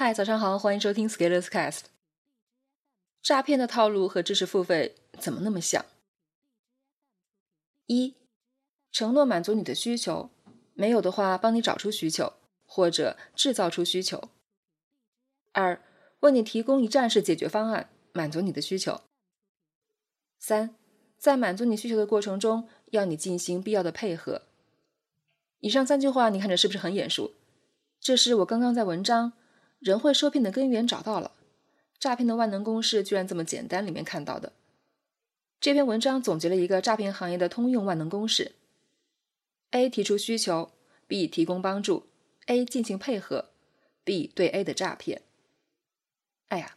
嗨，早上好，欢迎收听 Scalers Cast。诈骗的套路和知识付费怎么那么像？一，承诺满足你的需求，没有的话帮你找出需求，或者制造出需求。二，为你提供一站式解决方案，满足你的需求。三，在满足你需求的过程中，要你进行必要的配合。以上三句话，你看着是不是很眼熟？这是我刚刚在文章。人会受骗的根源找到了，诈骗的万能公式居然这么简单，里面看到的。这篇文章总结了一个诈骗行业的通用万能公式：A 提出需求，B 提供帮助，A 进行配合，B 对 A 的诈骗。哎呀，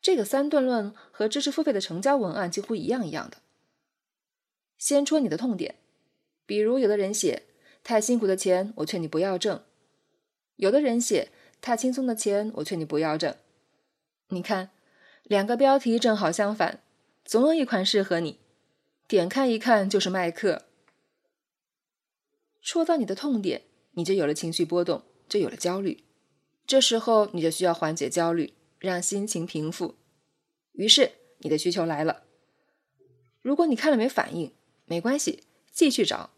这个三段论和知识付费的成交文案几乎一样一样的。先戳你的痛点，比如有的人写太辛苦的钱，我劝你不要挣；有的人写。太轻松的钱，我劝你不要挣。你看，两个标题正好相反，总有一款适合你。点开一看，就是麦克。戳到你的痛点，你就有了情绪波动，就有了焦虑。这时候你就需要缓解焦虑，让心情平复。于是你的需求来了。如果你看了没反应，没关系，继续找。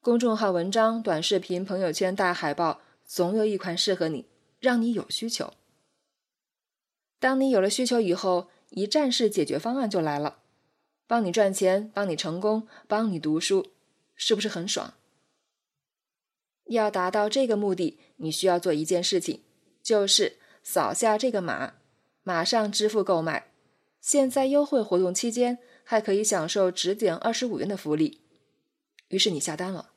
公众号文章、短视频、朋友圈、大海报，总有一款适合你。让你有需求。当你有了需求以后，一站式解决方案就来了，帮你赚钱，帮你成功，帮你读书，是不是很爽？要达到这个目的，你需要做一件事情，就是扫下这个码，马上支付购买。现在优惠活动期间，还可以享受只减二十五元的福利。于是你下单了。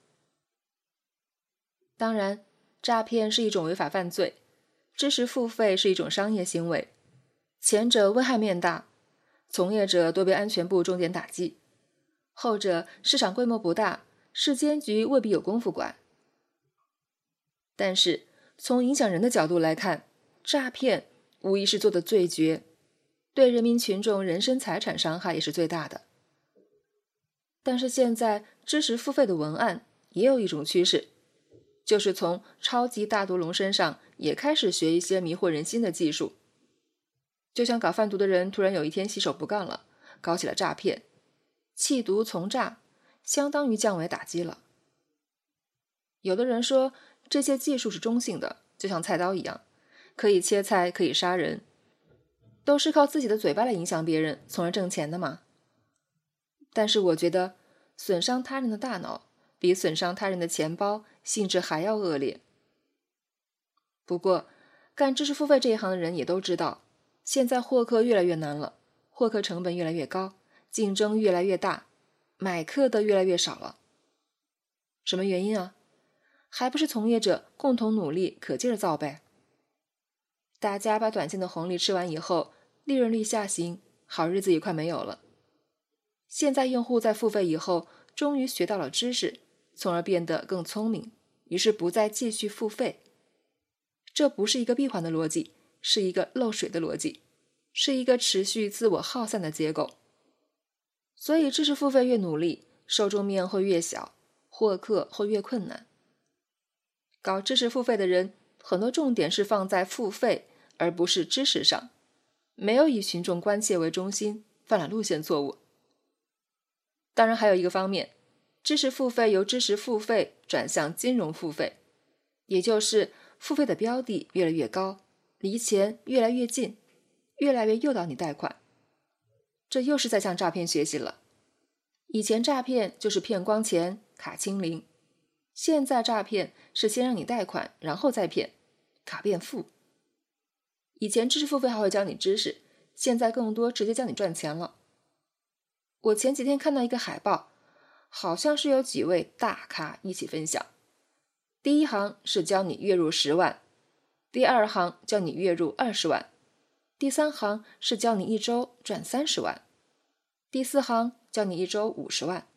当然，诈骗是一种违法犯罪。知识付费是一种商业行为，前者危害面大，从业者多被安全部重点打击；后者市场规模不大，市监局未必有功夫管。但是从影响人的角度来看，诈骗无疑是做的最绝，对人民群众人身财产伤害也是最大的。但是现在知识付费的文案也有一种趋势。就是从超级大毒龙身上也开始学一些迷惑人心的技术，就像搞贩毒的人突然有一天洗手不干了，搞起了诈骗，弃毒从诈，相当于降维打击了。有的人说这些技术是中性的，就像菜刀一样，可以切菜，可以杀人，都是靠自己的嘴巴来影响别人，从而挣钱的嘛。但是我觉得损伤他人的大脑。比损伤他人的钱包性质还要恶劣。不过，干知识付费这一行的人也都知道，现在获客越来越难了，获客成本越来越高，竞争越来越大，买课的越来越少了。什么原因啊？还不是从业者共同努力，可劲儿造呗。大家把短线的红利吃完以后，利润率下行，好日子也快没有了。现在用户在付费以后，终于学到了知识。从而变得更聪明，于是不再继续付费。这不是一个闭环的逻辑，是一个漏水的逻辑，是一个持续自我耗散的结构。所以，知识付费越努力，受众面会越小，获客会越困难。搞知识付费的人，很多重点是放在付费，而不是知识上，没有以群众关切为中心，犯了路线错误。当然，还有一个方面。知识付费由知识付费转向金融付费，也就是付费的标的越来越高，离钱越来越近，越来越诱导你贷款。这又是在向诈骗学习了。以前诈骗就是骗光钱、卡清零，现在诈骗是先让你贷款，然后再骗，卡变负。以前知识付费还会教你知识，现在更多直接教你赚钱了。我前几天看到一个海报。好像是有几位大咖一起分享。第一行是教你月入十万，第二行教你月入二十万，第三行是教你一周赚三十万，第四行教你一周五十万。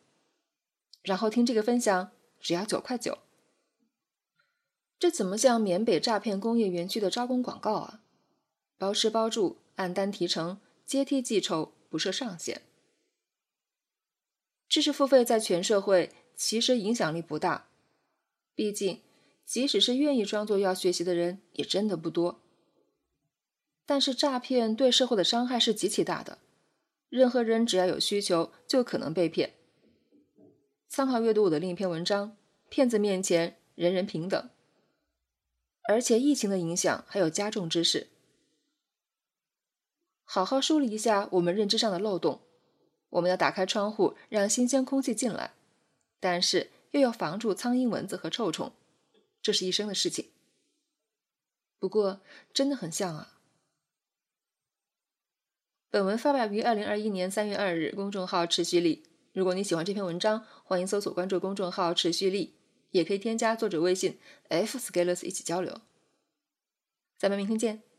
然后听这个分享只要九块九，这怎么像缅北诈骗工业园区的招工广告啊？包吃包住，按单提成，阶梯计酬，不设上限。知识付费在全社会其实影响力不大，毕竟即使是愿意装作要学习的人也真的不多。但是诈骗对社会的伤害是极其大的，任何人只要有需求就可能被骗。参考阅读我的另一篇文章：骗子面前人人平等。而且疫情的影响还有加重之势。好好梳理一下我们认知上的漏洞。我们要打开窗户，让新鲜空气进来，但是又要防住苍蝇、蚊子和臭虫，这是一生的事情。不过真的很像啊。本文发表于二零二一年三月二日，公众号“持续力”。如果你喜欢这篇文章，欢迎搜索关注公众号“持续力”，也可以添加作者微信 f scalers 一起交流。咱们明天见。